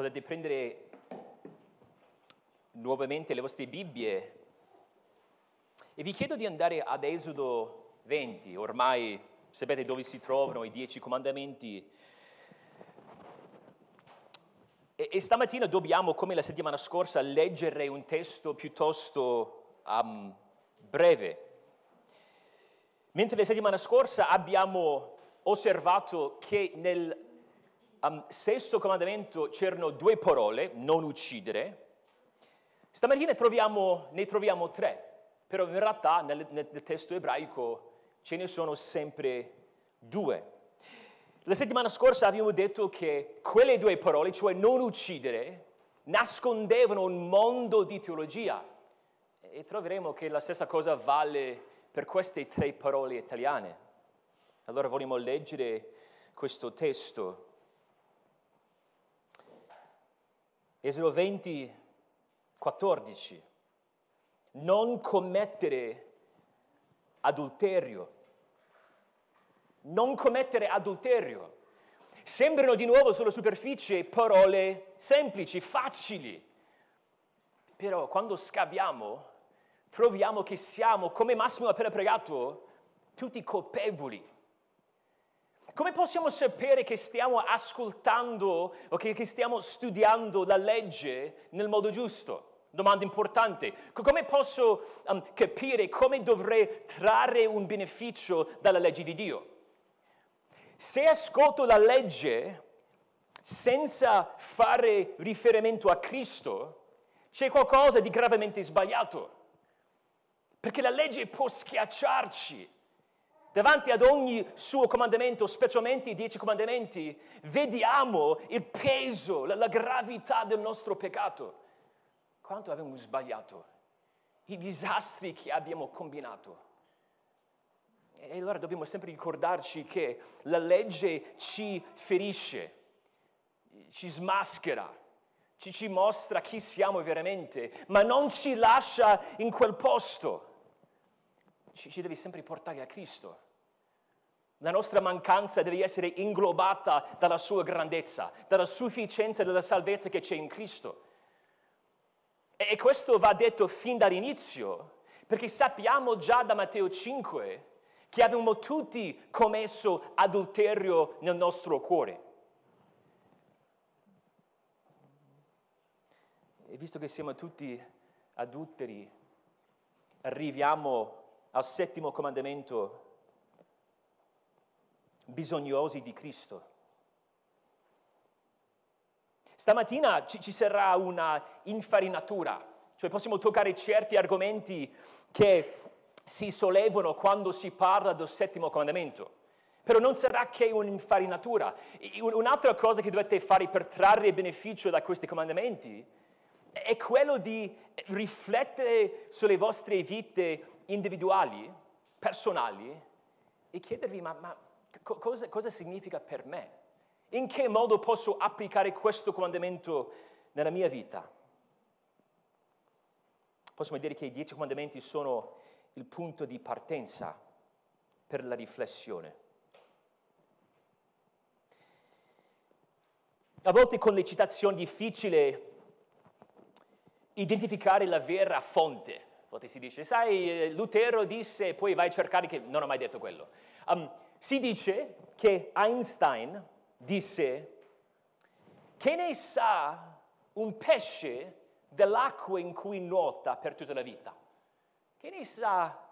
potete prendere nuovamente le vostre Bibbie e vi chiedo di andare ad Esodo 20, ormai sapete dove si trovano i dieci comandamenti. E, e stamattina dobbiamo, come la settimana scorsa, leggere un testo piuttosto um, breve. Mentre la settimana scorsa abbiamo osservato che nel um, sesto comandamento c'erano due parole, non uccidere, stamattina troviamo, ne troviamo tre, però in realtà nel, nel testo ebraico ce ne sono sempre due. La settimana scorsa abbiamo detto che quelle due parole, cioè non uccidere, nascondevano un mondo di teologia e troveremo che la stessa cosa vale per queste tre parole italiane. Allora vogliamo leggere questo testo Esodo 20, 14. Non commettere adulterio. Non commettere adulterio. Sembrano di nuovo sulla superficie parole semplici, facili. Però quando scaviamo troviamo che siamo, come Massimo ha appena pregato, tutti colpevoli come possiamo sapere che stiamo ascoltando o che, che stiamo studiando la legge nel modo giusto? Domanda importante. Come posso um, capire come dovrei trarre un beneficio dalla legge di Dio? Se ascolto la legge senza fare riferimento a Cristo, c'è qualcosa di gravemente sbagliato. Perché la legge può schiacciarci, Davanti ad ogni suo comandamento, specialmente i dieci comandamenti, vediamo il peso, la, la gravità del nostro peccato. Quanto abbiamo sbagliato, i disastri che abbiamo combinato. E allora dobbiamo sempre ricordarci che la legge ci ferisce, ci smaschera, ci, ci mostra chi siamo veramente, ma non ci lascia in quel posto ci, ci deve sempre portare a Cristo. La nostra mancanza deve essere inglobata dalla sua grandezza, dalla sufficienza della salvezza che c'è in Cristo. E questo va detto fin dall'inizio, perché sappiamo già da Matteo 5 che abbiamo tutti commesso adulterio nel nostro cuore. E visto che siamo tutti adulteri, arriviamo al settimo comandamento, bisognosi di Cristo. Stamattina ci, sarà una infarinatura, cioè possiamo toccare certi argomenti che si sollevano quando si parla del settimo comandamento. Però non sarà che un'infarinatura. Un'altra cosa che dovete fare per trarre beneficio da questi comandamenti è quello di riflettere sulle vostre vite individuali, personali, e chiedervi ma, ma cosa, cosa significa per me? In che modo posso applicare questo comandamento nella mia vita? Possiamo dire che i dieci comandamenti sono il punto di partenza per la riflessione. A volte con le citazioni difficili identificare la vera fonte. A volte si dice, sai, Lutero disse, poi vai a cercare che non ho mai detto quello. Um, si dice che Einstein disse, che ne sa un pesce dell'acqua in cui nuota per tutta la vita? Che ne sa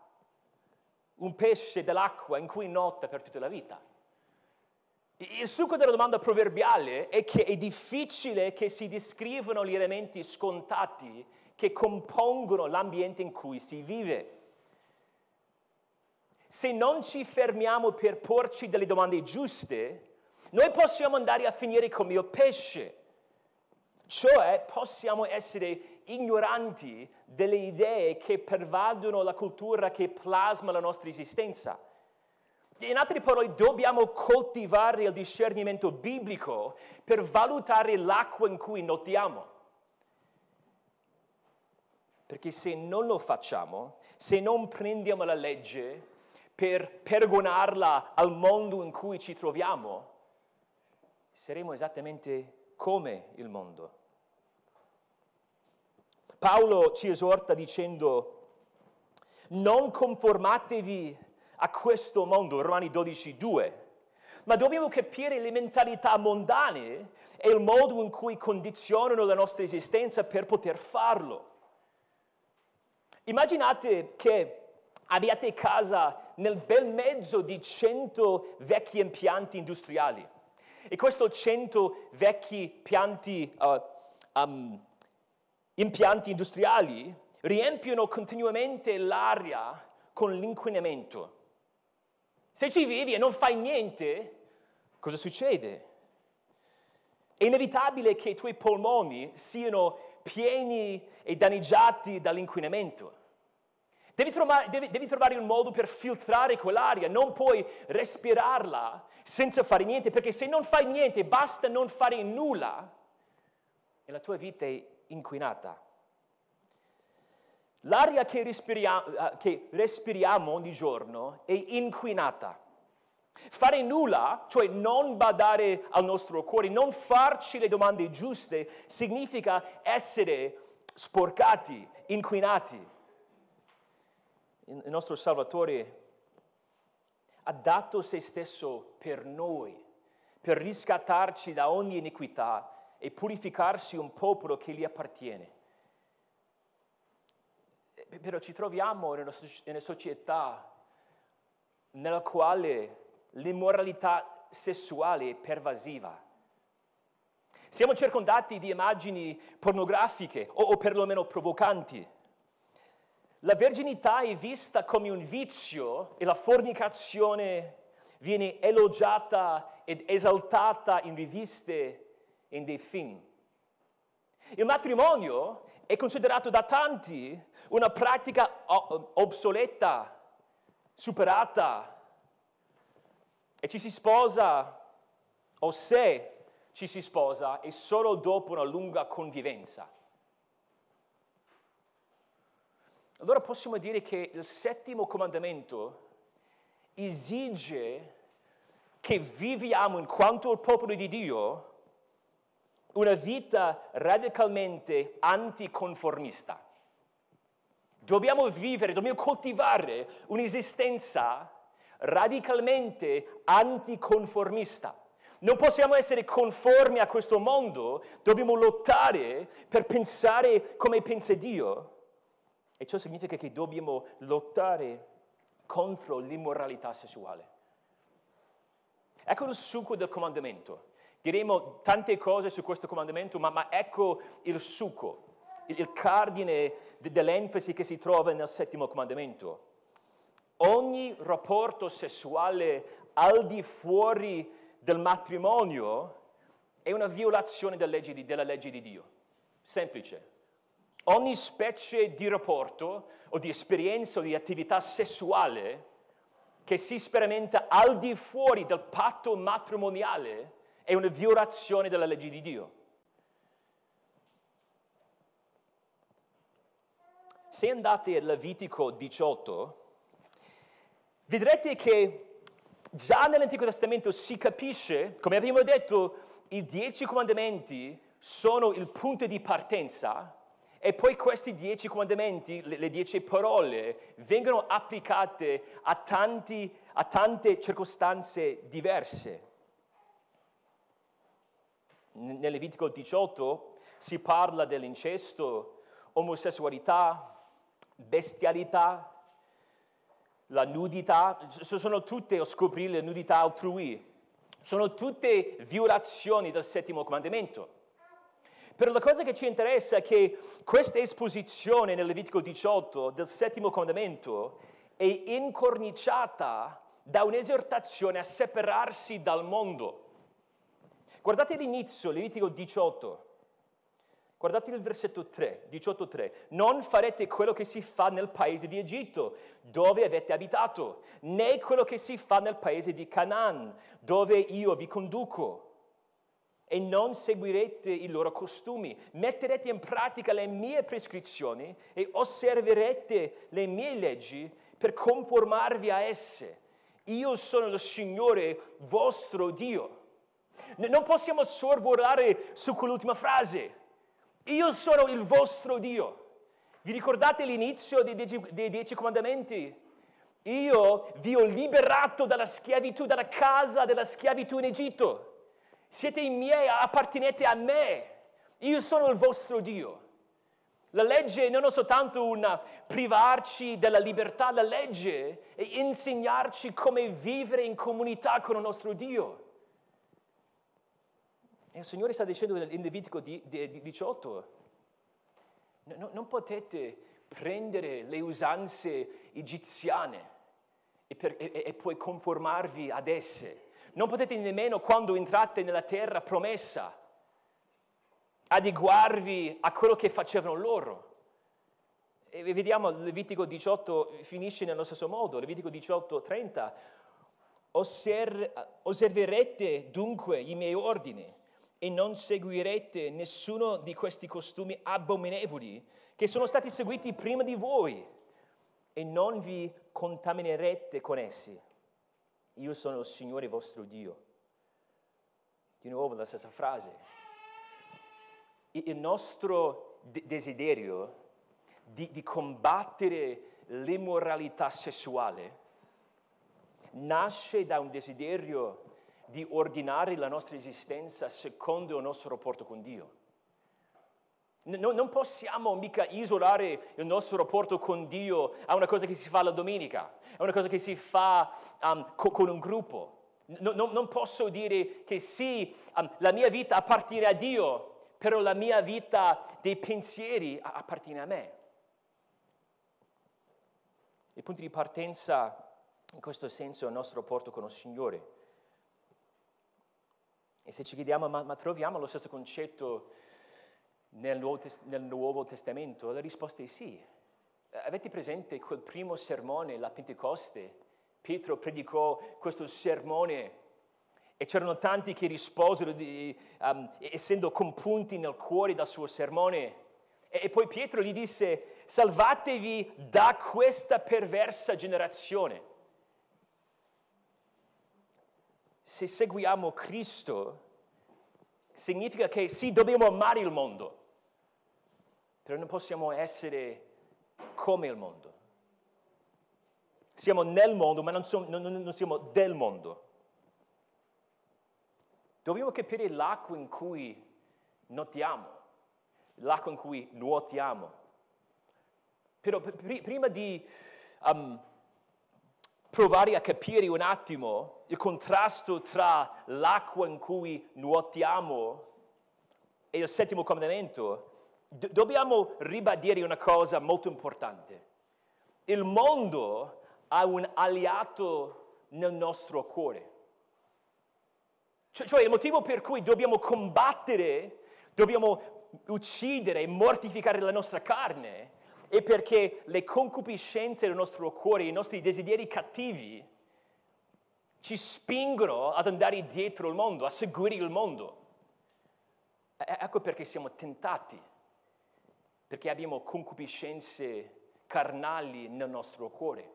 un pesce dell'acqua in cui nuota per tutta la vita? Il succo della domanda proverbiale è che è difficile che si descrivano gli elementi scontati che compongono l'ambiente in cui si vive. Se non ci fermiamo per porci delle domande giuste, noi possiamo andare a finire come il pesce, cioè possiamo essere ignoranti delle idee che pervadono la cultura che plasma la nostra esistenza. In altre parole, dobbiamo coltivare il discernimento biblico per valutare l'acqua in cui nuotiamo. Perché se non lo facciamo, se non prendiamo la legge per paragonarla al mondo in cui ci troviamo, saremo esattamente come il mondo. Paolo ci esorta dicendo non conformatevi a questo mondo, Romani 12, 2, ma dobbiamo capire le mentalità mondane e il modo in cui condizionano la nostra esistenza per poter farlo. Immaginate che abbiate casa nel bel mezzo di 100 vecchi impianti industriali e questi 100 vecchi pianti, uh, um, impianti industriali riempiono continuamente l'aria con l'inquinamento. Se ci vivi e non fai niente, cosa succede? È inevitabile che i tuoi polmoni siano pieni e danneggiati dall'inquinamento. Devi trovare, devi, devi trovare, un modo per filtrare quell'aria, non puoi respirarla senza fare niente, perché se non fai niente, basta non fare nulla e la tua vita è inquinata. L'aria che respiriamo, eh, che respiriamo ogni giorno è inquinata. Fare nulla, cioè non badare al nostro cuore, non farci le domande giuste, significa essere sporcati, inquinati. Il nostro Salvatore ha dato se stesso per noi, per riscattarci da ogni iniquità e purificarsi un popolo che gli appartiene. Però ci troviamo in una società nella quale l'immoralità sessuale è pervasiva. Siamo circondati di immagini pornografiche o, o perlomeno provocanti. La verginità è vista come un vizio e la fornicazione viene elogiata ed esaltata in riviste e in dei film. Il matrimonio è considerato da tanti una pratica obsoleta, superata, e ci si sposa, o se ci si sposa, è solo dopo una lunga convivenza. Allora possiamo dire che il settimo comandamento esige che viviamo in quanto il popolo di Dio una vita radicalmente anticonformista. Dobbiamo vivere, dobbiamo coltivare un'esistenza radicalmente anticonformista. Non possiamo essere conformi a questo mondo, dobbiamo lottare per pensare come pensa Dio. E ciò significa che dobbiamo lottare contro l'immoralità sessuale. Ecco il succo del comandamento. Diremo tante cose su questo comandamento, ma, ma ecco il succo, il, il cardine dell'enfasi che si trova nel settimo comandamento ogni rapporto sessuale al di fuori del matrimonio è una violazione della legge di, della legge di Dio. Semplice. Ogni specie di rapporto o di esperienza o di attività sessuale che si sperimenta al di fuori del patto matrimoniale è una violazione della legge di Dio. Se andate a Levitico 18, vedrete che già nell'Antico Testamento si capisce, come abbiamo detto, i dieci comandamenti sono il punto di partenza e poi questi dieci comandamenti, le, le dieci parole, vengono applicate a, tanti, a tante circostanze diverse. Nel Levitico 18 si parla dell'incesto, omosessualità, bestialità, la nudità, sono tutte, o scoprire la nudità altrui, sono tutte violazioni del settimo comandamento. Però la cosa che ci interessa è che questa esposizione nel Levitico 18 del settimo comandamento è incorniciata da un'esortazione a separarsi dal mondo. Guardate l'inizio, Levitico 18. Guardate il versetto 3, 18.3. Non farete quello che si fa nel paese di Egitto, dove avete abitato, né quello che si fa nel paese di Canaan, dove io vi conduco. E non seguirete i loro costumi, metterete in pratica le mie prescrizioni e osserverete le mie leggi per conformarvi a esse. Io sono il Signore vostro Dio. Non possiamo sorvolare su quell'ultima frase. Io sono il vostro Dio. Vi ricordate l'inizio dei dieci, dei dieci comandamenti? Io vi ho liberato dalla schiavitù, dalla casa della schiavitù in Egitto. Siete i miei, appartenete a me. Io sono il vostro Dio. La legge non è soltanto un privarci della libertà, la legge è insegnarci come vivere in comunità con il nostro Dio. E il Signore sta dicendo in Levitico 18, non potete prendere le usanze egiziane e, poi conformarvi ad esse. Non potete nemmeno, quando entrate nella terra promessa, adeguarvi a quello che facevano loro. E vediamo Levitico 18 finisce nello stesso modo, Levitico 18, 30. Osser- osserverete dunque i miei ordini e non seguirete nessuno di questi costumi abominevoli che sono stati seguiti prima di voi e non vi contaminerete con essi. Io sono il Signore vostro Dio. Di nuovo la stessa frase. Il nostro desiderio di, di combattere l'immoralità sessuale nasce da un desiderio di ordinare la nostra esistenza secondo il nostro rapporto con Dio. No, non possiamo mica isolare il nostro rapporto con Dio a una cosa che si fa la domenica, a una cosa che si fa um, co- con un gruppo. No, no, non posso dire che sì, um, la mia vita appartiene a Dio, però la mia vita dei pensieri appartiene a me. Il punto di partenza in questo senso è il nostro rapporto con il Signore. E se ci chiediamo, ma, ma troviamo lo stesso concetto nel Nuovo, nel Nuovo Testamento? La risposta è sì. Avete presente quel primo sermone, la Pentecoste? Pietro predicò questo sermone e c'erano tanti che risposero, di, um, essendo compunti nel cuore dal suo sermone. E, e poi Pietro gli disse, salvatevi da questa perversa generazione. Se seguiamo Cristo, significa che sì, dobbiamo amare il mondo, però non possiamo essere come il mondo. Siamo nel mondo, ma non, siamo, non, non siamo del mondo. Dobbiamo capire l'acqua in cui nuotiamo, l'acqua in cui nuotiamo. Però pr- prima di um, provare a capire un attimo il contrasto tra l'acqua in cui nuotiamo e il settimo comandamento, do- dobbiamo ribadire una cosa molto importante. Il mondo ha un alleato nel nostro cuore. Cioè, cioè il motivo per cui dobbiamo combattere, dobbiamo uccidere e mortificare la nostra carne è perché le concupiscenze del nostro cuore, i nostri desideri cattivi, ci spingono ad andare dietro il mondo, a seguire il mondo. Ecco perché siamo tentati, perché abbiamo concupiscenze carnali nel nostro cuore.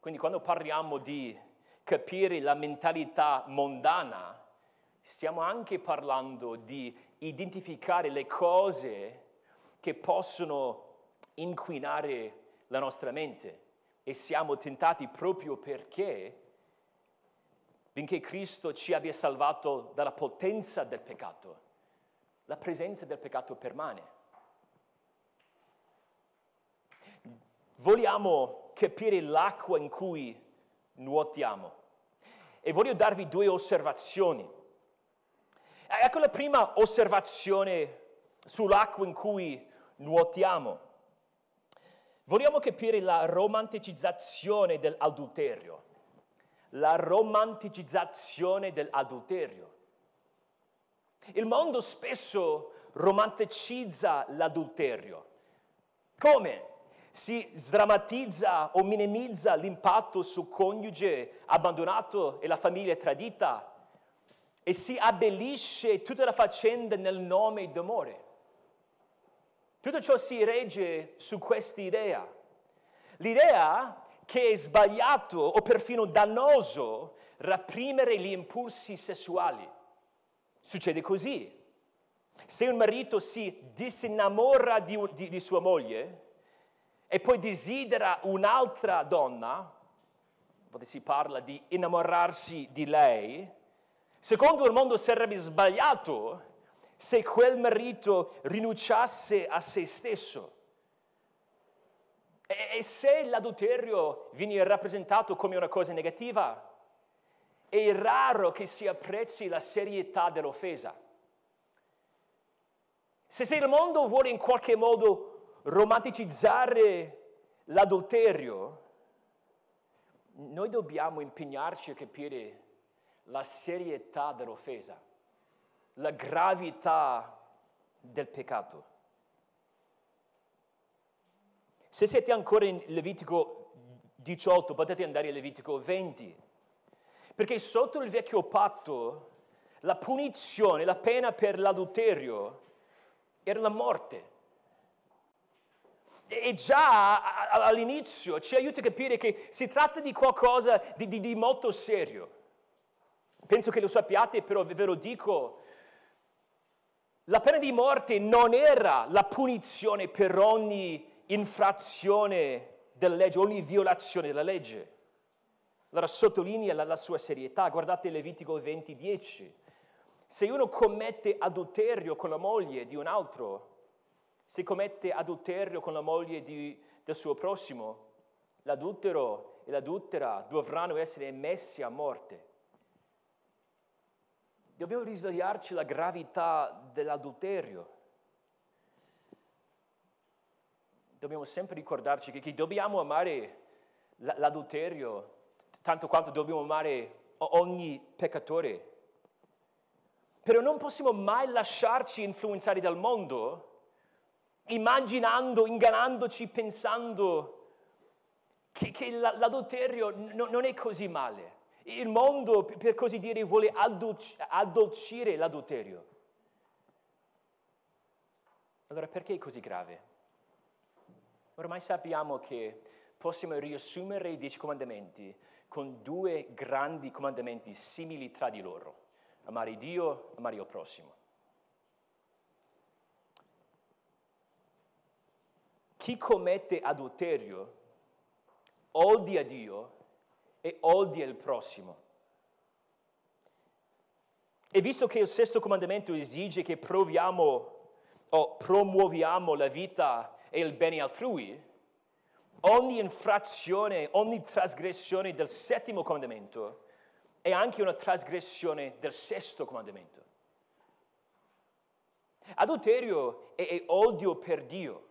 Quindi quando parliamo di capire la mentalità mondana, stiamo anche parlando di identificare le cose che possono inquinare la nostra mente e siamo tentati proprio perché, benché Cristo ci abbia salvato dalla potenza del peccato, la presenza del peccato permane. Vogliamo capire l'acqua in cui nuotiamo e voglio darvi due osservazioni. Ecco la prima osservazione sull'acqua in cui nuotiamo. Vogliamo capire la romanticizzazione dell'adulterio. La romanticizzazione dell'adulterio. Il mondo spesso romanticizza l'adulterio. Come? Si sdrammatizza o minimizza l'impatto sul coniuge abbandonato e la famiglia tradita e si abbellisce tutta la faccenda nel nome d'amore. Tutto ciò si regge su questa idea. L'idea che è sbagliato o perfino dannoso reprimere gli impulsi sessuali. Succede così. Se un marito si disinnamora di, di, di sua moglie e poi desidera un'altra donna, si parla di innamorarsi di lei, secondo il mondo sarebbe sbagliato se quel marito rinunciasse a se stesso. E, e se l'adulterio viene rappresentato come una cosa negativa, è raro che si apprezzi la serietà dell'offesa. Se, se il mondo vuole in qualche modo romanticizzare l'adulterio, noi dobbiamo impegnarci a capire la serietà dell'offesa la gravità del peccato. Se siete ancora in Levitico 18, potete andare in Levitico 20, perché sotto il vecchio patto la punizione, la pena per l'adulterio era la morte. E già all'inizio ci aiuta a capire che si tratta di qualcosa di, di, di molto serio. Penso che lo sappiate, però ve lo dico, la pena di morte non era la punizione per ogni infrazione della legge, ogni violazione della legge. Allora sottolinea la, la sua serietà. Guardate Levitico 20:10. Se uno commette adulterio con la moglie di un altro, se commette adulterio con la moglie di, del suo prossimo, l'adultero e l'adultera dovranno essere messi a morte. Dobbiamo risvegliarci la gravità dell'adulterio. Dobbiamo sempre ricordarci che, che dobbiamo amare l'adulterio tanto quanto dobbiamo amare ogni peccatore. Però non possiamo mai lasciarci influenzare dal mondo, immaginando, ingannandoci, pensando che, che l'adulterio non è così male. Il mondo, per così dire, vuole addolcire l'adulterio. Allora perché è così grave? Ormai sappiamo che possiamo riassumere i dieci comandamenti con due grandi comandamenti simili tra di loro. Amare Dio, amare il prossimo. Chi commette adulterio odia Dio e odia il prossimo. E visto che il sesto comandamento esige che proviamo o promuoviamo la vita e il bene altrui, ogni infrazione, ogni trasgressione del settimo comandamento è anche una trasgressione del sesto comandamento. Adulterio è, è odio per Dio.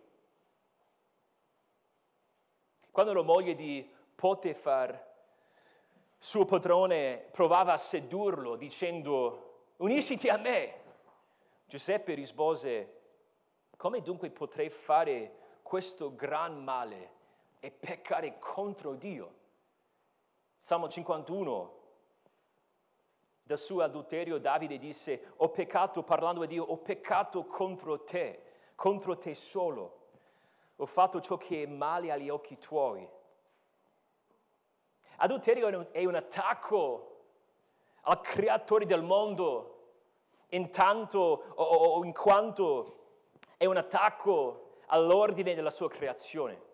Quando la moglie di Potifar suo padrone provava a sedurlo dicendo unisciti a me. Giuseppe rispose, come dunque potrei fare questo gran male e peccare contro Dio? Salmo 51, del suo adulterio Davide disse, ho peccato, parlando a Dio, ho peccato contro te, contro te solo. Ho fatto ciò che è male agli occhi tuoi Adulterio è un attacco al creatore del mondo, intanto o, o in quanto è un attacco all'ordine della sua creazione.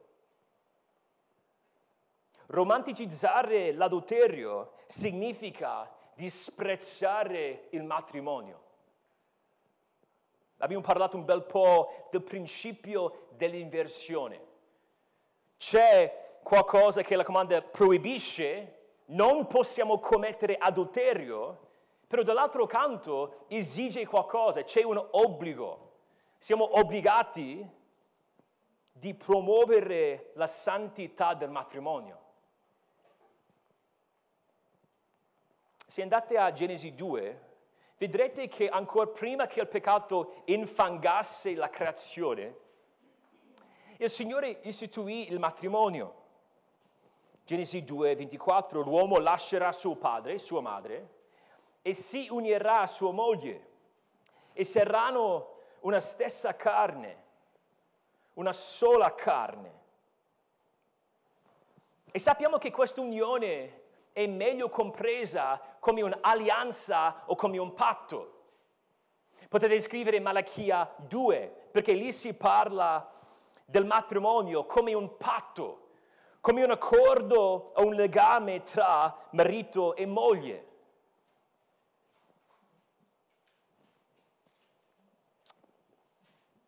Romanticizzare l'adulterio significa disprezzare il matrimonio. Abbiamo parlato un bel po' del principio dell'inversione. C'è qualcosa che la comanda proibisce, non possiamo commettere adulterio, però dall'altro canto esige qualcosa, c'è un obbligo. Siamo obbligati di promuovere la santità del matrimonio. Se andate a Genesi 2, vedrete che ancora prima che il peccato infangasse la creazione, il Signore istituì il matrimonio. Genesi 2, 24, l'uomo lascerà suo padre sua madre e si unirà a sua moglie e saranno una stessa carne, una sola carne. E sappiamo che questa unione è meglio compresa come un'alleanza o come un patto. Potete scrivere Malachia 2, perché lì si parla del matrimonio come un patto, come un accordo o un legame tra marito e moglie.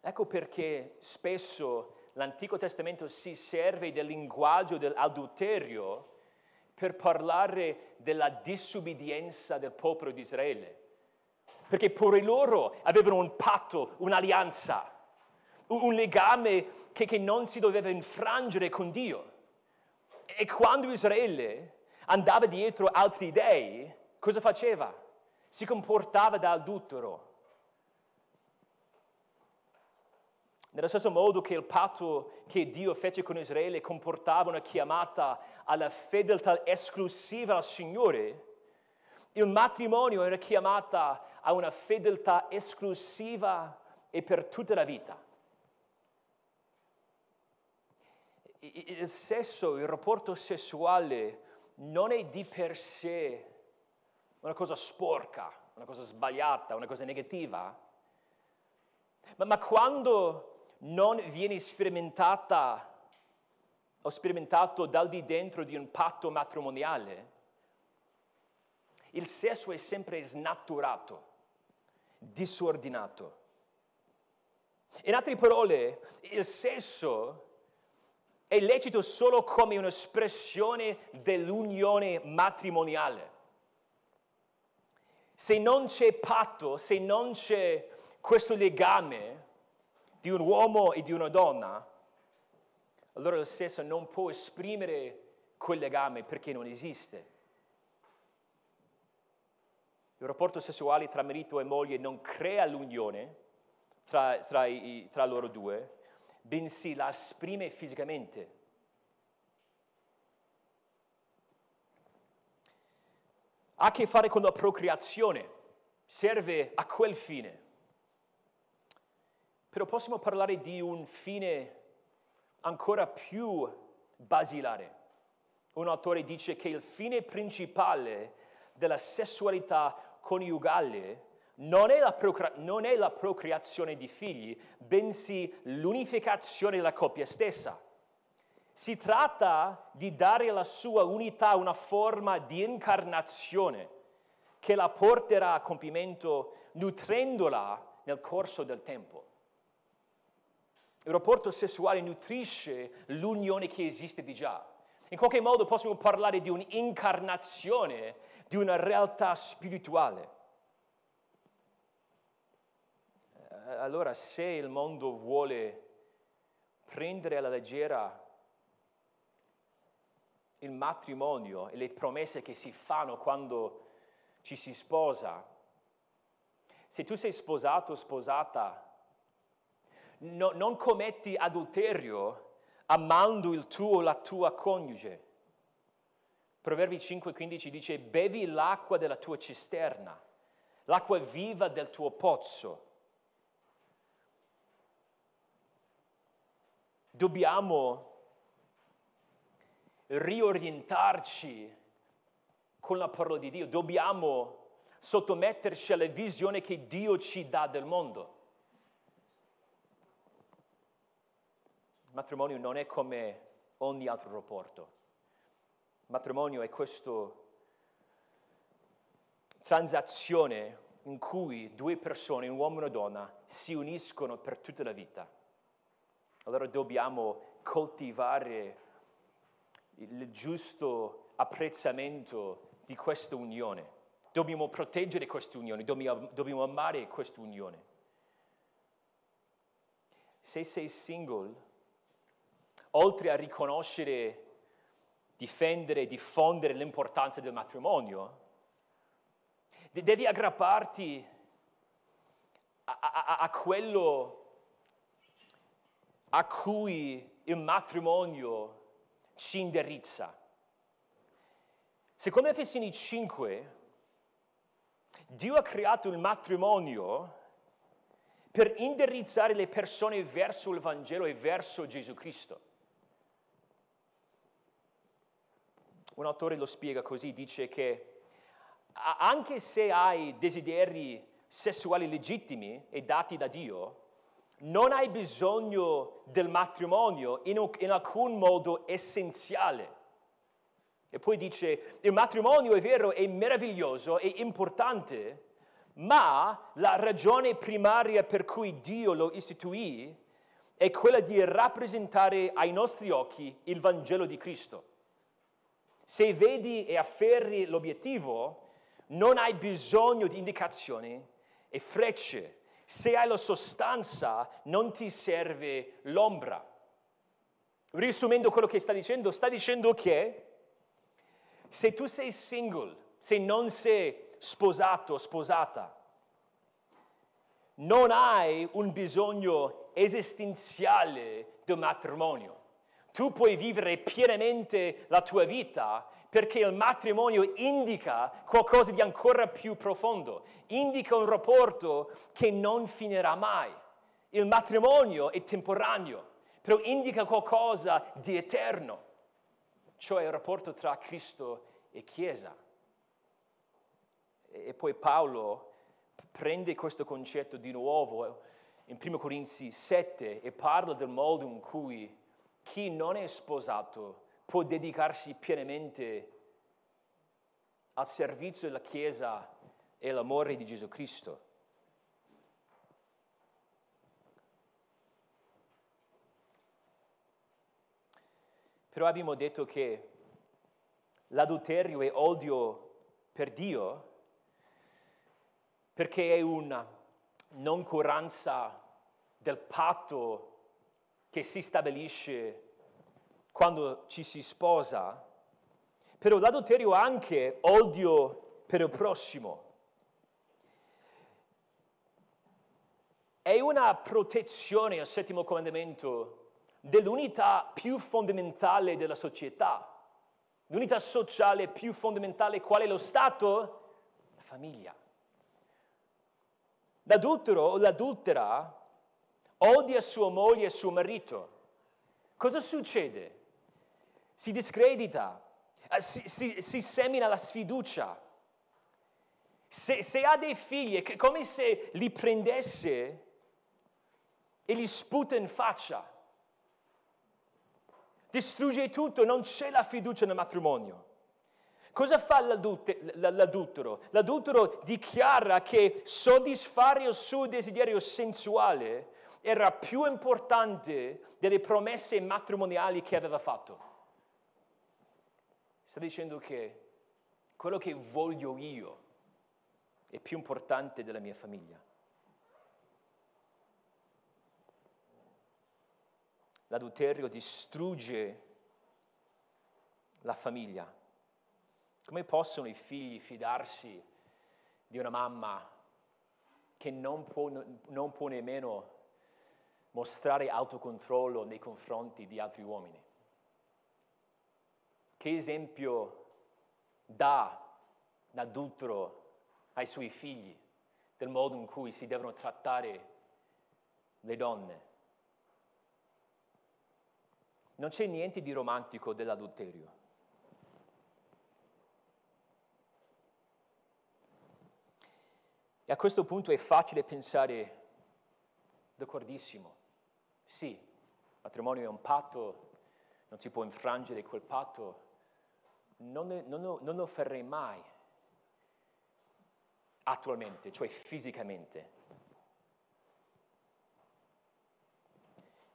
Ecco perché spesso l'Antico Testamento si serve del linguaggio dell'adulterio per parlare della disubbidienza del popolo di Israele. Perché pure loro avevano un patto, un'alleanza, un legame che, che non si doveva infrangere con Dio. E quando Israele andava dietro altri dei, cosa faceva? Si comportava da adultero. Nello stesso modo che il patto che Dio fece con Israele comportava una chiamata alla fedeltà esclusiva al Signore, il matrimonio era chiamata a una fedeltà esclusiva e per tutta la vita. Il sesso, il rapporto sessuale non è di per sé una cosa sporca, una cosa sbagliata, una cosa negativa, ma, ma quando non viene sperimentata o sperimentato dal di dentro di un patto matrimoniale, il sesso è sempre snaturato, disordinato. In altre parole, il sesso è lecito solo come un'espressione dell'unione matrimoniale. Se non c'è patto, se non c'è questo legame, di un uomo e di una donna, allora il sesso non può esprimere quel legame perché non esiste. Il rapporto sessuale tra marito e moglie non crea l'unione tra, tra, i, tra loro due, bensì la esprime fisicamente. Ha a che fare con la procreazione, serve a quel fine. Però possiamo parlare di un fine ancora più basilare. Un autore dice che il fine principale della sessualità coniugale non è, procre- non è la procreazione di figli, bensì l'unificazione della coppia stessa. Si tratta di dare alla sua unità una forma di incarnazione che la porterà a compimento nutrendola nel corso del tempo. Il rapporto sessuale nutrisce l'unione che esiste di già. In qualche modo possiamo parlare di un'incarnazione di una realtà spirituale. Allora se il mondo vuole prendere alla leggera il matrimonio e le promesse che si fanno quando ci si sposa, se tu sei sposato o sposata, no, non commetti adulterio amando il tuo o la tua coniuge. Proverbi 5:15 dice bevi l'acqua della tua cisterna, l'acqua viva del tuo pozzo. Dobbiamo riorientarci con la parola di Dio, dobbiamo sottometterci alla visione che Dio ci dà del mondo. Il matrimonio non è come ogni altro rapporto. Il matrimonio è questa transazione in cui due persone, un uomo e una donna, si uniscono per tutta la vita. Allora dobbiamo coltivare il giusto apprezzamento di questa unione. Dobbiamo proteggere questa unione, dobbiamo, dobbiamo amare questa unione. Se sei single, oltre a riconoscere, difendere, diffondere l'importanza del matrimonio, devi aggrapparti a, a, a quello a cui il matrimonio ci indirizza. Secondo Efesini 5, Dio ha creato il matrimonio per indirizzare le persone verso il Vangelo e verso Gesù Cristo. un autore lo spiega così, dice che anche se hai desideri sessuali legittimi e dati da Dio, non hai bisogno del matrimonio in, in alcun modo essenziale. E poi dice, il matrimonio è vero, è meraviglioso, è importante, ma la ragione primaria per cui Dio lo istituì è quella di rappresentare ai nostri occhi il Vangelo di Cristo. Se vedi e afferri l'obiettivo, non hai bisogno di indicazioni e frecce. Se hai la sostanza, non ti serve l'ombra. Risumendo quello che sta dicendo, sta dicendo che se tu sei single, se non sei sposato, sposata, non hai un bisogno esistenziale del matrimonio. Tu puoi vivere pienamente la tua vita perché il matrimonio indica qualcosa di ancora più profondo, indica un rapporto che non finirà mai. Il matrimonio è temporaneo, però indica qualcosa di eterno, cioè il rapporto tra Cristo e Chiesa. E poi Paolo prende questo concetto di nuovo in 1 Corinzi 7 e parla del modo in cui chi non è sposato può dedicarsi pienamente al servizio della Chiesa e all'amore di Gesù Cristo. Però abbiamo detto che l'adulterio è odio per Dio perché è una noncuranza del patto che si stabilisce quando ci si sposa, però l'adulterio è anche odio per il prossimo. È una protezione al settimo comandamento dell'unità più fondamentale della società, l'unità sociale più fondamentale qual è lo Stato? La famiglia. L'adultero o l'adultera odia sua moglie e suo marito. Cosa succede? Si discredita, eh, si, si, si semina la sfiducia. Se, se, ha dei figli è come se li prendesse e li sputa in faccia. Distrugge tutto, non c'è la fiducia nel matrimonio. Cosa fa l'adultero? L'adultero dichiara che soddisfare il suo desiderio sensuale era più importante delle promesse matrimoniali che aveva fatto. Sta dicendo che quello che voglio io è più importante della mia famiglia. L'adulterio distrugge la famiglia come possono i figli fidarsi di una mamma che non può, non può nemmeno mostrare autocontrollo nei confronti di altri uomini? Che esempio dà l'adultero ai suoi figli del modo in cui si devono trattare le donne? Non c'è niente di romantico dell'adulterio. E a questo punto è facile pensare, d'accordissimo, sì, il matrimonio è un patto, non si può infrangere quel patto, non, non, non lo farei mai attualmente, cioè fisicamente.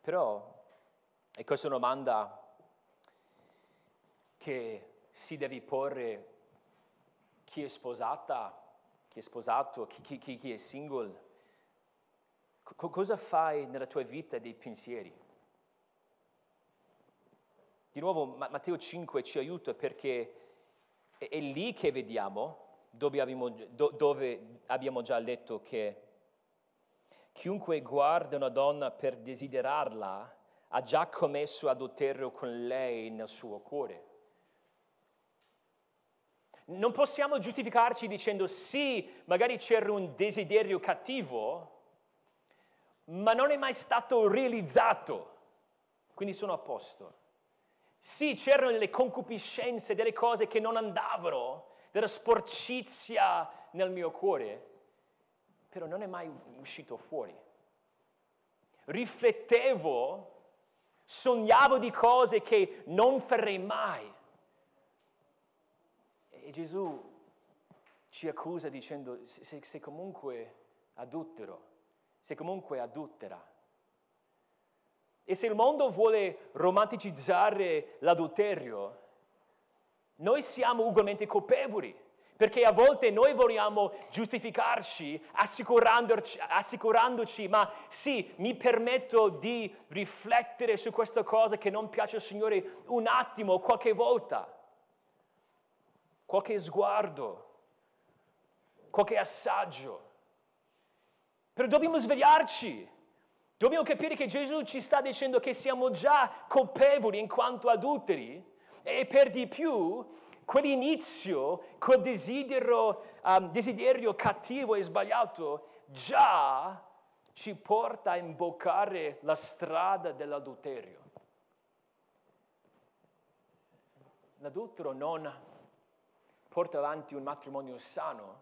Però è questa una domanda che si deve porre chi è sposata chi è sposato, chi, chi, chi è single, C- cosa fai nella tua vita dei pensieri? Di nuovo Matteo 5 ci aiuta perché è, è lì che vediamo, dove abbiamo, do, dove abbiamo già letto che chiunque guarda una donna per desiderarla ha già commesso adulterio con lei nel suo cuore. Non possiamo giustificarci dicendo sì, magari c'era un desiderio cattivo, ma non è mai stato realizzato, quindi sono a posto. Sì, c'erano delle concupiscenze, delle cose che non andavano, della sporcizia nel mio cuore, però non è mai uscito fuori. Riflettevo, sognavo di cose che non farei mai. E Gesù ci accusa dicendo sei, comunque adultero, sei comunque adultera. E se il mondo vuole romanticizzare l'adulterio, noi siamo ugualmente colpevoli, perché a volte noi vogliamo giustificarci assicurandoci, assicurandoci, ma sì, mi permetto di riflettere su questa cosa che non piace al Signore un attimo, qualche volta, qualche sguardo, qualche assaggio. Però dobbiamo svegliarci. Dobbiamo capire che Gesù ci sta dicendo che siamo già colpevoli in quanto adulteri e per di più quell'inizio, quel desiderio, um, desiderio cattivo e sbagliato già ci porta a imboccare la strada dell'adulterio. L'adultero non porta avanti un matrimonio sano,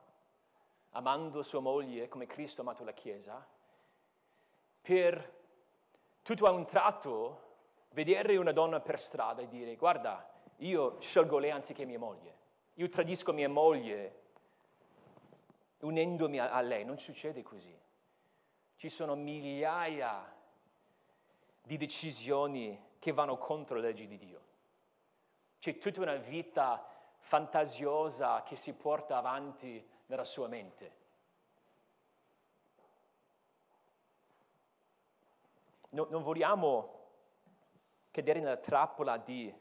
amando sua moglie come Cristo ha amato la Chiesa, per tutto a un tratto vedere una donna per strada e dire guarda, io scelgo lei anziché mia moglie, io tradisco mia moglie unendomi a, lei, non succede così. Ci sono migliaia di decisioni che vanno contro le leggi di Dio. C'è tutta una vita fantasiosa che si porta avanti nella sua mente. No, non vogliamo cadere nella trappola di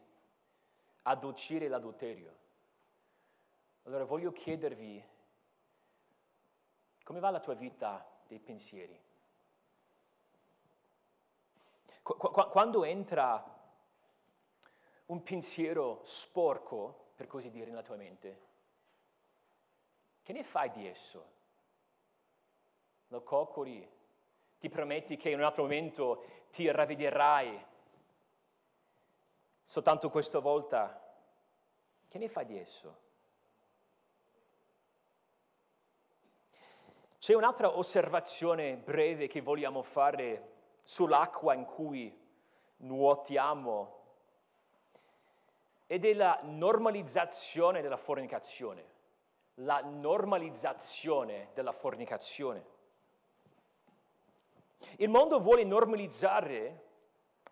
addolcire l'adulterio. Allora voglio chiedervi come va la tua vita dei pensieri? Qu- quando entra un pensiero sporco, per così dire, nella tua mente, che ne fai di esso? Lo coccoli? Ti prometti che in un altro momento ti ravvederai soltanto questa volta, che ne fai di esso? C'è un'altra osservazione breve che vogliamo fare sull'acqua in cui nuotiamo ed è la normalizzazione della fornicazione. La normalizzazione della fornicazione. Il mondo vuole normalizzare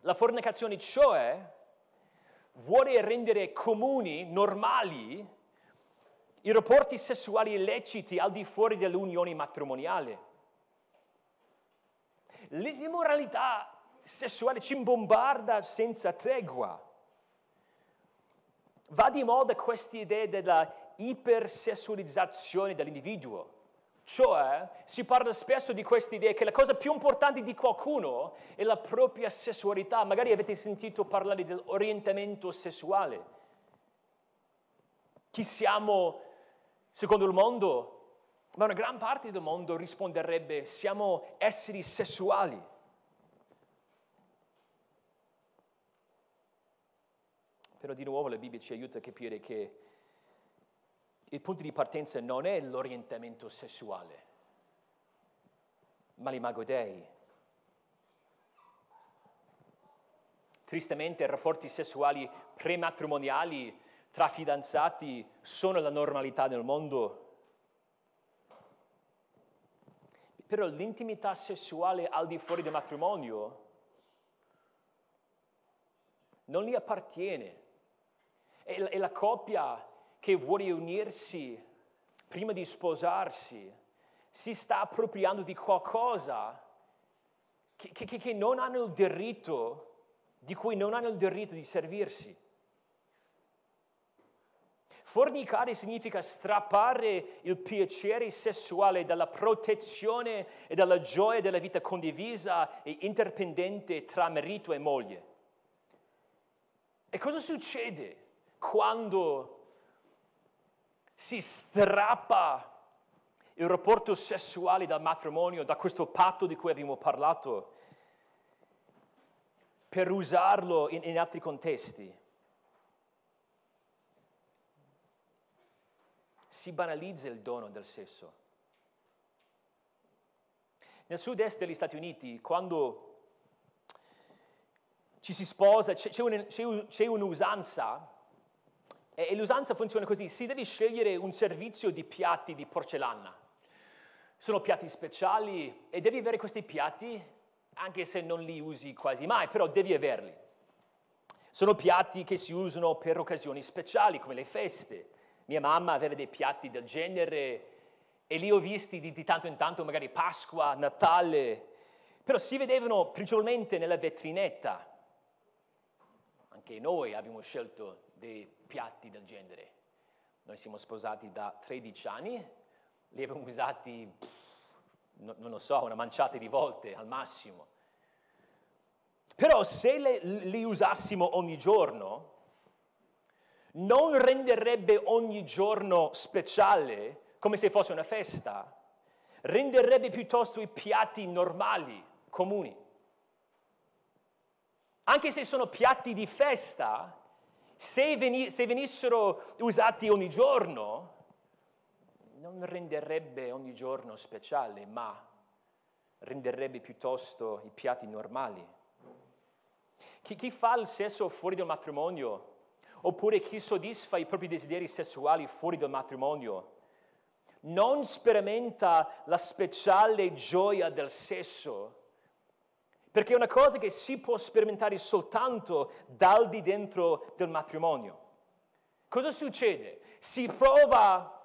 la fornicazione, cioè vuole rendere comuni, normali, i rapporti sessuali illeciti al di fuori dell'unione matrimoniale. L'immoralità sessuale ci bombarda senza tregua. Va di moda questa idea della ipersessualizzazione dell'individuo. Cioè, si parla spesso di questa idea che la cosa più importante di qualcuno è la propria sessualità. Magari avete sentito parlare dell'orientamento sessuale. Chi siamo secondo il mondo? Ma una gran parte del mondo risponderebbe siamo esseri sessuali. Però di nuovo la Bibbia ci aiuta a capire che il punto di partenza non è l'orientamento sessuale, ma l'imago Dei. Tristemente i rapporti sessuali prematrimoniali tra fidanzati sono la normalità nel mondo. Però l'intimità sessuale al di fuori del matrimonio non gli appartiene. E la, coppia che vuole unirsi prima di sposarsi si sta appropriando di qualcosa che, che, che non hanno il diritto, di cui non hanno il diritto di servirsi. Fornicare significa strappare il piacere sessuale dalla protezione e dalla gioia della vita condivisa e interdipendente tra marito e moglie. E cosa succede quando si strappa il rapporto sessuale dal matrimonio, da questo patto di cui abbiamo parlato, per usarlo in, in altri contesti. Si banalizza il dono del sesso. Nel sud-est degli Stati Uniti, quando ci si sposa, c'è, c'è un'usanza e, l'usanza funziona così, si deve scegliere un servizio di piatti di porcellana. Sono piatti speciali e devi avere questi piatti, anche se non li usi quasi mai, però devi averli. Sono piatti che si usano per occasioni speciali, come le feste. Mia mamma aveva dei piatti del genere e li ho visti di, di tanto in tanto, magari Pasqua, Natale, però si vedevano principalmente nella vetrinetta. Anche noi abbiamo scelto dei piatti del genere. Noi siamo sposati da 13 anni, li abbiamo usati, non lo so, una manciata di volte al massimo. Però se le, li usassimo ogni giorno, non renderebbe ogni giorno speciale come se fosse una festa, renderebbe piuttosto i piatti normali, comuni. Anche se sono piatti di festa, se, veni- se venissero usati ogni giorno, non renderebbe ogni giorno speciale, ma renderebbe piuttosto i piatti normali. Chi, chi fa il sesso fuori dal matrimonio, oppure chi soddisfa i propri desideri sessuali fuori dal matrimonio, non sperimenta la speciale gioia del sesso, perché è una cosa che si può sperimentare soltanto dal di dentro del matrimonio. Cosa succede? Si prova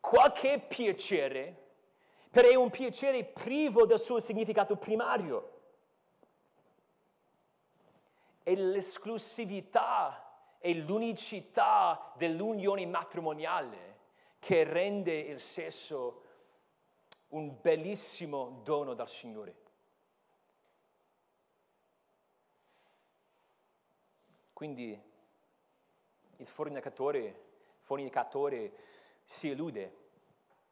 qualche piacere, però è un piacere privo del suo significato primario. E l'esclusività e l'unicità dell'unione matrimoniale che rende il sesso un bellissimo dono dal Signore. Quindi il fornicatore, fornicatore si illude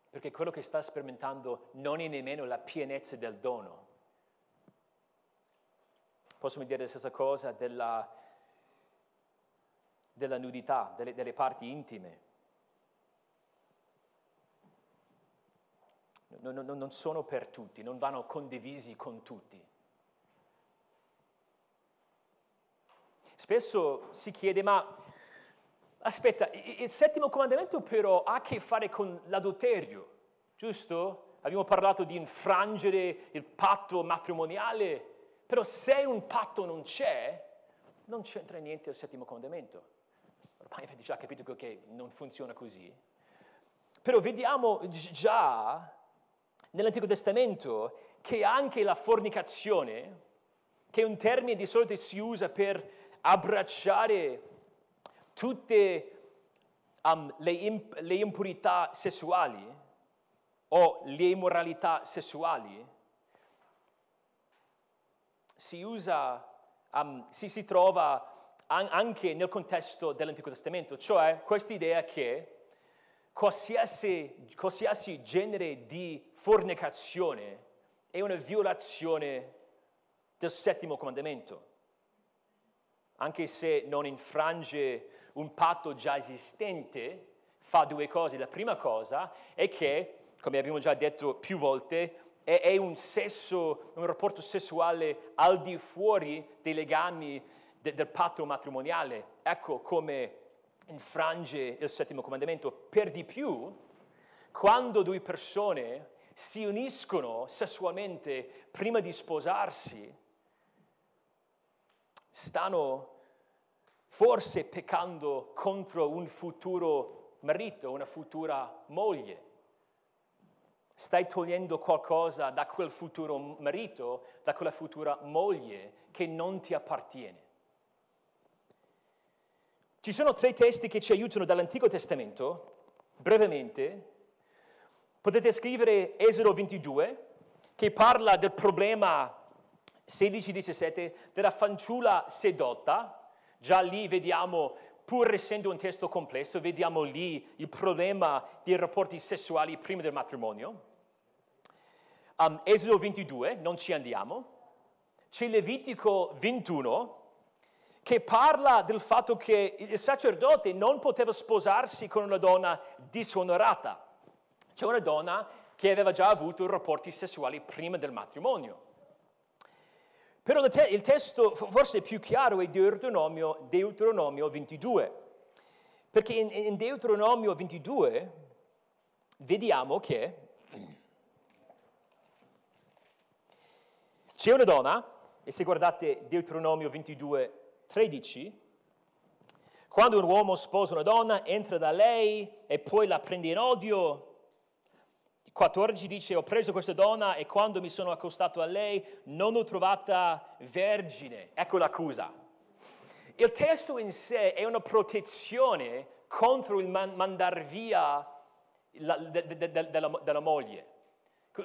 perché quello che sta sperimentando non è nemmeno la pienezza del dono. Possiamo dire la stessa cosa della, della nudità, delle, delle parti intime. non, non, non sono per tutti, non vanno condivisi con tutti. Spesso si chiede, ma aspetta, il settimo comandamento però ha a che fare con l'adulterio, giusto? Abbiamo parlato di infrangere il patto matrimoniale, però se un patto non c'è, non c'entra niente il settimo comandamento. Ormai avete già capito che non funziona così. Però vediamo già nell'Antico Testamento che anche la fornicazione, che è un termine di solito si usa per abbracciare tutte um, le, imp- le impurità sessuali o le immoralità sessuali, si usa, um, si, si trova an- anche nel contesto dell'Antico Testamento, cioè questa idea che qualsiasi, qualsiasi genere di fornicazione è una violazione del settimo comandamento, anche se non infrange un patto già esistente, fa due cose. La prima cosa è che, come abbiamo già detto più volte, è, un sesso, un rapporto sessuale al di fuori dei legami de, del patto matrimoniale. Ecco come infrange il settimo comandamento. Per di più, quando due persone si uniscono sessualmente prima di sposarsi, stanno forse peccando contro un futuro marito, una futura moglie. Stai togliendo qualcosa da quel futuro marito, da quella futura moglie che non ti appartiene. Ci sono tre testi che ci aiutano dall'Antico Testamento, brevemente. Potete scrivere Esodo 22, che parla del problema 16-17 della fanciulla sedotta. Già lì vediamo, pur essendo un testo complesso, vediamo lì il problema dei rapporti sessuali prima del matrimonio. Um, Esodo 22, non ci andiamo. C'è Levitico 21, che parla del fatto che il sacerdote non poteva sposarsi con una donna disonorata, cioè una donna che aveva già avuto rapporti sessuali prima del matrimonio. Però il testo forse più chiaro è Deuteronomio, Deuteronomio 22, perché in Deuteronomio 22 vediamo che c'è una donna, e se guardate Deuteronomio 22, 13, quando un uomo sposa una donna, entra da lei e poi la prende in odio. 14 dice, ho preso questa donna e quando mi sono accostato a lei non l'ho trovata vergine. Ecco l'accusa. Il testo in sé è una protezione contro il man- mandar via la, de, de, de, della, della moglie.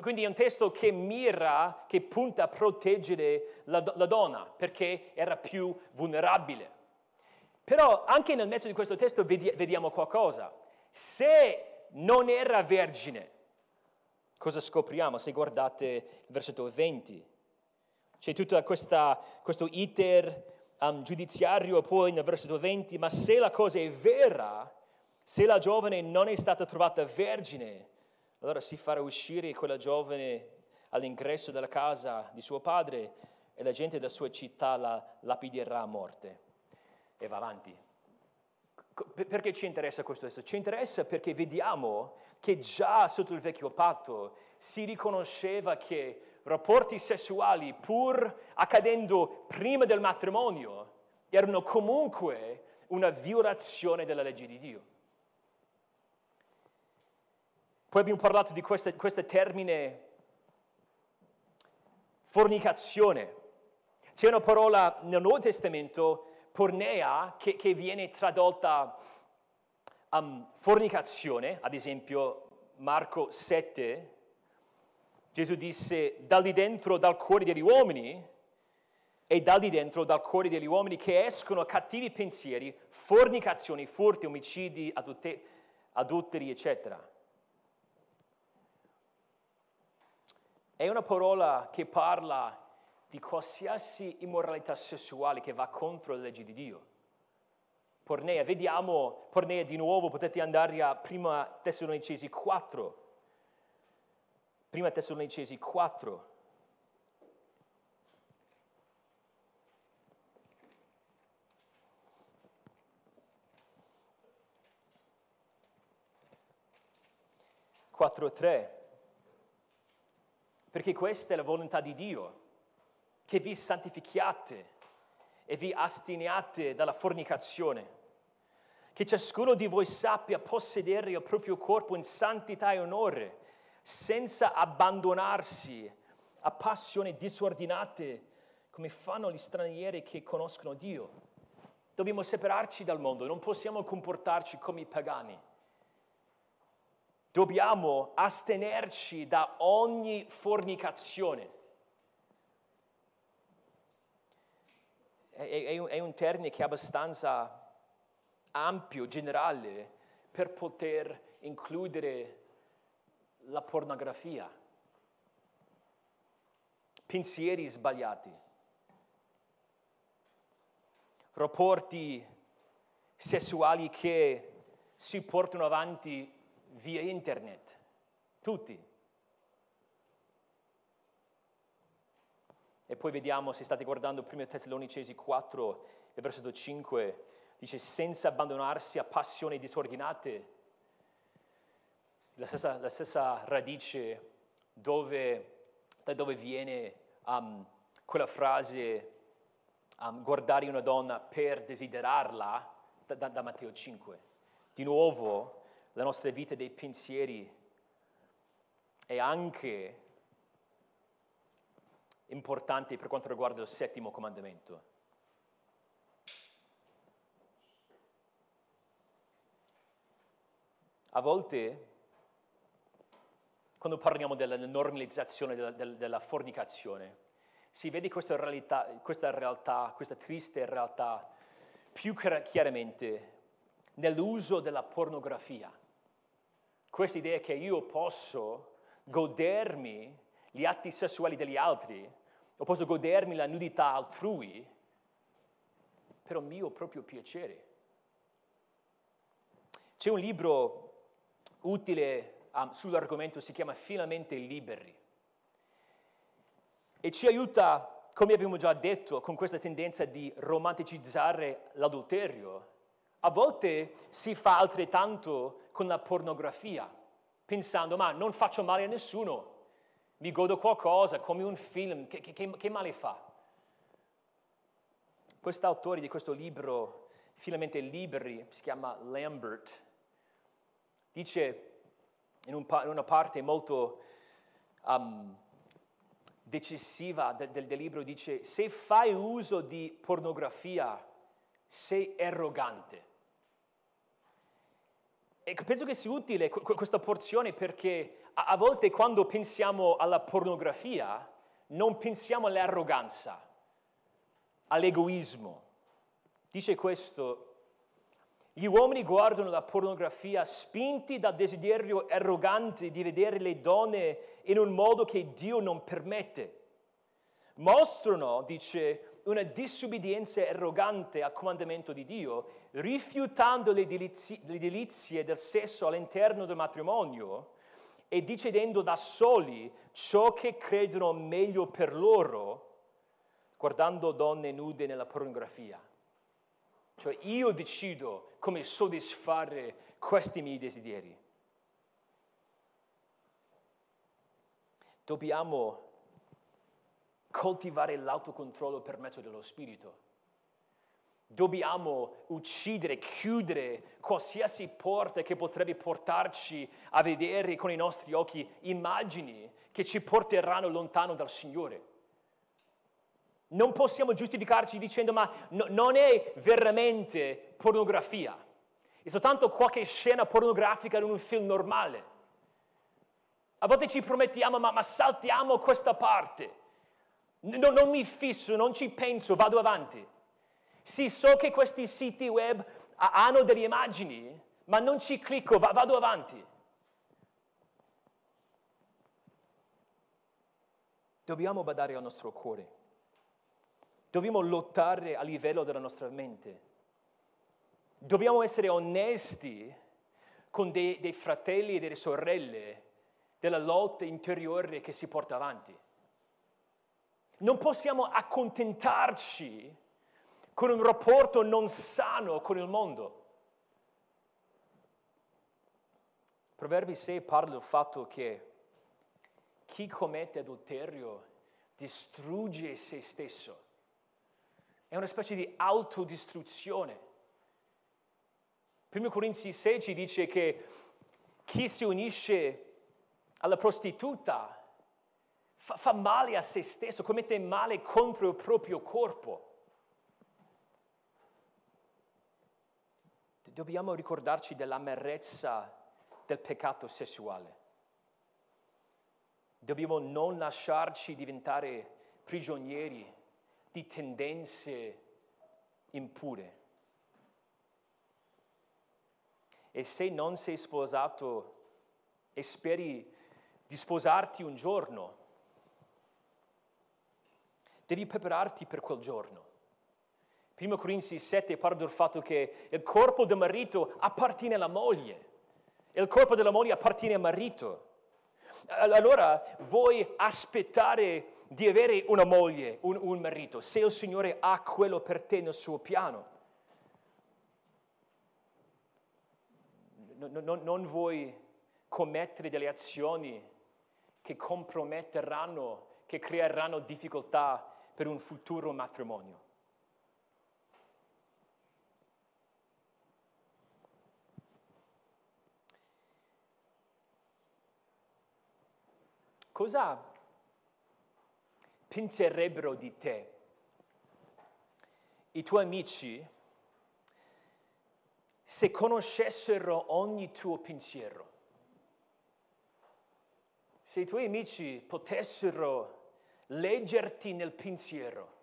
Quindi è un testo che mira, che punta a proteggere la, la, donna perché era più vulnerabile. Però anche nel mezzo di questo testo vediamo qualcosa. Se non era vergine, cosa scopriamo se guardate il versetto 20? C'è tutto questo iter um, giudiziario poi nel versetto 20, ma se la cosa è vera, se la giovane non è stata trovata vergine, allora si farà uscire quella giovane all'ingresso della casa di suo padre e la gente della sua città la lapiderà a morte. E va avanti. Perché ci interessa questo Ci interessa perché vediamo che già sotto il vecchio patto si riconosceva che rapporti sessuali, pur accadendo prima del matrimonio, erano comunque una violazione della legge di Dio. Poi abbiamo parlato di questo, questo termine fornicazione. C'è una parola nel Nuovo Testamento, pornea, che, che viene tradotta um, fornicazione, ad esempio Marco 7, Gesù disse, dal di dentro, dal cuore degli uomini, e dal di dentro, dal cuore degli uomini, che escono cattivi pensieri, fornicazioni, furti, omicidi, adulteri, eccetera. È una parola che parla di qualsiasi immoralità sessuale che va contro le leggi di Dio. Pornea, vediamo Pornea di nuovo, potete andare a prima Tessalonicesi 4. Prima Tessalonicesi 4. Quattro tre perché questa è la volontà di Dio, che vi santifichiate e vi asteniate dalla fornicazione, che ciascuno di voi sappia possedere il proprio corpo in santità e onore, senza abbandonarsi a passioni disordinate come fanno gli stranieri che conoscono Dio. Dobbiamo separarci dal mondo, non possiamo comportarci come i pagani dobbiamo astenerci da ogni fornicazione. È, un termine che è abbastanza ampio, generale, per poter includere la pornografia, pensieri sbagliati, rapporti sessuali che si portano avanti via internet, tutti. E poi vediamo, se state guardando 1 Tessalonicesi 4, versetto 5, dice senza abbandonarsi a passioni disordinate, la stessa, la stessa radice dove, da dove viene um, quella frase um, guardare una donna per desiderarla, da, da, da Matteo 5. Di nuovo, la nostra vita dei pensieri è anche importante per quanto riguarda il settimo comandamento. A volte, quando parliamo della normalizzazione della, della fornicazione, si vede questa realtà, questa realtà, questa triste realtà più chiaramente nell'uso della pornografia questa idea che io posso godermi gli atti sessuali degli altri, o posso godermi la nudità altrui, per un mio proprio piacere. C'è un libro utile um, sull'argomento, si chiama Finalmente liberi e ci aiuta, come abbiamo già detto, con questa tendenza di romanticizzare l'adulterio. A volte si fa altrettanto con la pornografia, pensando ma non faccio male a nessuno, mi godo qualcosa come un film, che, che, che male fa? Quest'autore di questo libro, Finalmente Liberi, si chiama Lambert, dice in, un, in una parte molto um, decisiva del, del, del libro, dice se fai uso di pornografia sei arrogante. E penso che sia utile questa porzione perché a volte quando pensiamo alla pornografia non pensiamo all'arroganza, all'egoismo. Dice questo, gli uomini guardano la pornografia spinti dal desiderio arrogante di vedere le donne in un modo che Dio non permette. Mostrano, dice, una disubbidienza arrogante al comandamento di Dio, rifiutando le delizie, le delizie del sesso all'interno del matrimonio e decidendo da soli ciò che credono meglio per loro, guardando donne nude nella pornografia. Cioè io decido come soddisfare questi miei desideri. Dobbiamo coltivare l'autocontrollo per mezzo dello Spirito. Dobbiamo uccidere, chiudere qualsiasi porta che potrebbe portarci a vedere con i nostri occhi immagini che ci porteranno lontano dal Signore. Non possiamo giustificarci dicendo ma no, non è veramente pornografia, è soltanto qualche scena pornografica in un film normale. A volte ci promettiamo ma, ma saltiamo questa parte, no, non mi fisso, non ci penso, vado avanti. Sì, so che questi siti web hanno delle immagini, ma non ci clicco, vado avanti. Dobbiamo badare al nostro cuore. Dobbiamo lottare a livello della nostra mente. Dobbiamo essere onesti con dei, dei fratelli e delle sorelle della lotta interiore che si porta avanti. Non possiamo accontentarci con un rapporto non sano con il mondo. Proverbi 6 parla del fatto che chi commette adulterio distrugge se stesso. È una specie di autodistruzione. 1 Corinzi 6 ci dice che chi si unisce alla prostituta fa, fa male a se stesso, commette male contro il proprio corpo. dobbiamo ricordarci dell'amarezza del peccato sessuale. Dobbiamo non lasciarci diventare prigionieri di tendenze impure. E se non sei sposato e speri di sposarti un giorno, devi prepararti per quel giorno. 1 Corinzi 7 parla del fatto che il corpo del marito appartiene alla moglie il corpo della moglie appartiene al marito. Allora vuoi aspettare di avere una moglie, un, un marito, se il Signore ha quello per te nel suo piano. Non, non, non vuoi commettere delle azioni che comprometteranno, che creeranno difficoltà per un futuro matrimonio. cosa penserebbero di te i tuoi amici se conoscessero ogni tuo pensiero? Se i tuoi amici potessero leggerti nel pensiero,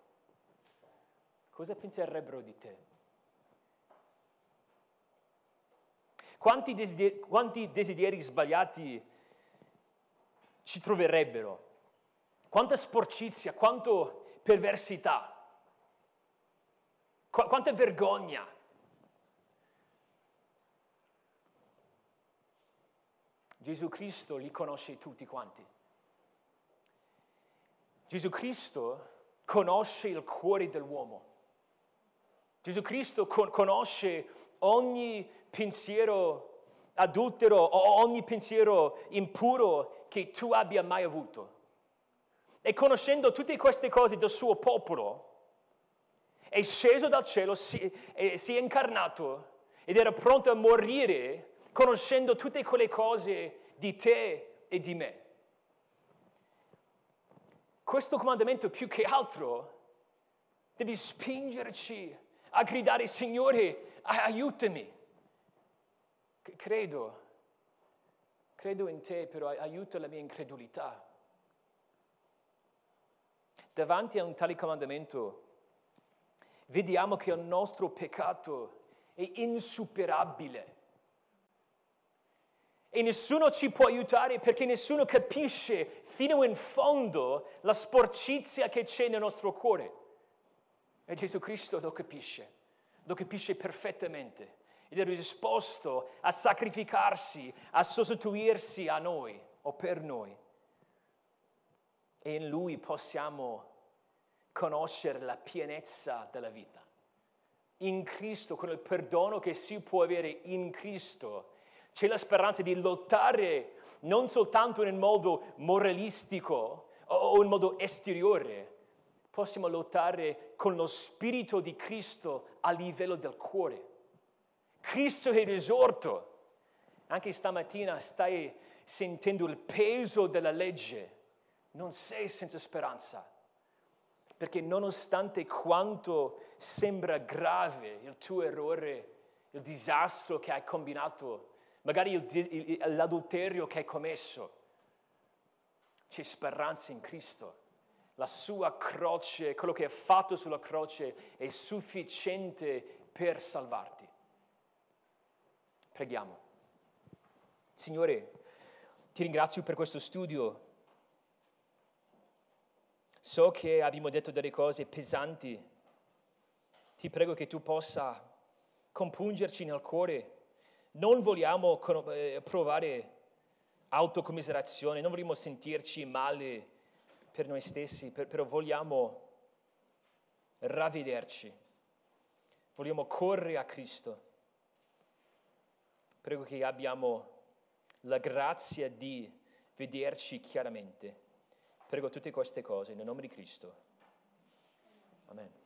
cosa penserebbero di te? Quanti desideri, quanti desideri sbagliati ci troverebbero. Quanta sporcizia, quanto perversità. Qu- quanta vergogna. Gesù Cristo li conosce tutti quanti. Gesù Cristo conosce il cuore dell'uomo. Gesù Cristo con- conosce ogni pensiero adultero o ogni pensiero impuro che tu abbia mai avuto. E conoscendo tutte queste cose del suo popolo, è sceso dal cielo, si, è, si è incarnato ed era pronto a morire conoscendo tutte quelle cose di te e di me. Questo comandamento più che altro deve spingerci a gridare, Signore, aiutami. Credo, credo in te, però aiuta la mia incredulità. Davanti a un tale comandamento, vediamo che il nostro peccato è insuperabile. E nessuno ci può aiutare perché nessuno capisce fino in fondo la sporcizia che c'è nel nostro cuore. E Gesù Cristo lo capisce, lo capisce perfettamente ed è disposto a sacrificarsi, a sostituirsi a noi o per noi. E in Lui possiamo conoscere la pienezza della vita. In Cristo, con il perdono che si può avere in Cristo, c'è la speranza di lottare non soltanto in modo moralistico o in modo esteriore, possiamo lottare con lo spirito di Cristo a livello del cuore. Cristo è risorto. Anche stamattina stai sentendo il peso della legge. Non sei senza speranza. Perché nonostante quanto sembra grave il tuo errore, il disastro che hai combinato, magari il, il, l'adulterio che hai commesso, c'è speranza in Cristo. La sua croce, quello che è fatto sulla croce è sufficiente per salvarti. Preghiamo. Signore, ti ringrazio per questo studio. So che abbiamo detto delle cose pesanti. Ti prego che tu possa compungerci nel cuore non vogliamo eh, provare autocommiserazione, non vogliamo sentirci male per noi stessi, però vogliamo ravvederci, vogliamo correre a Cristo. Prego che abbiamo la grazia di vederci chiaramente. Prego tutte queste cose nel nome di Cristo. Amen.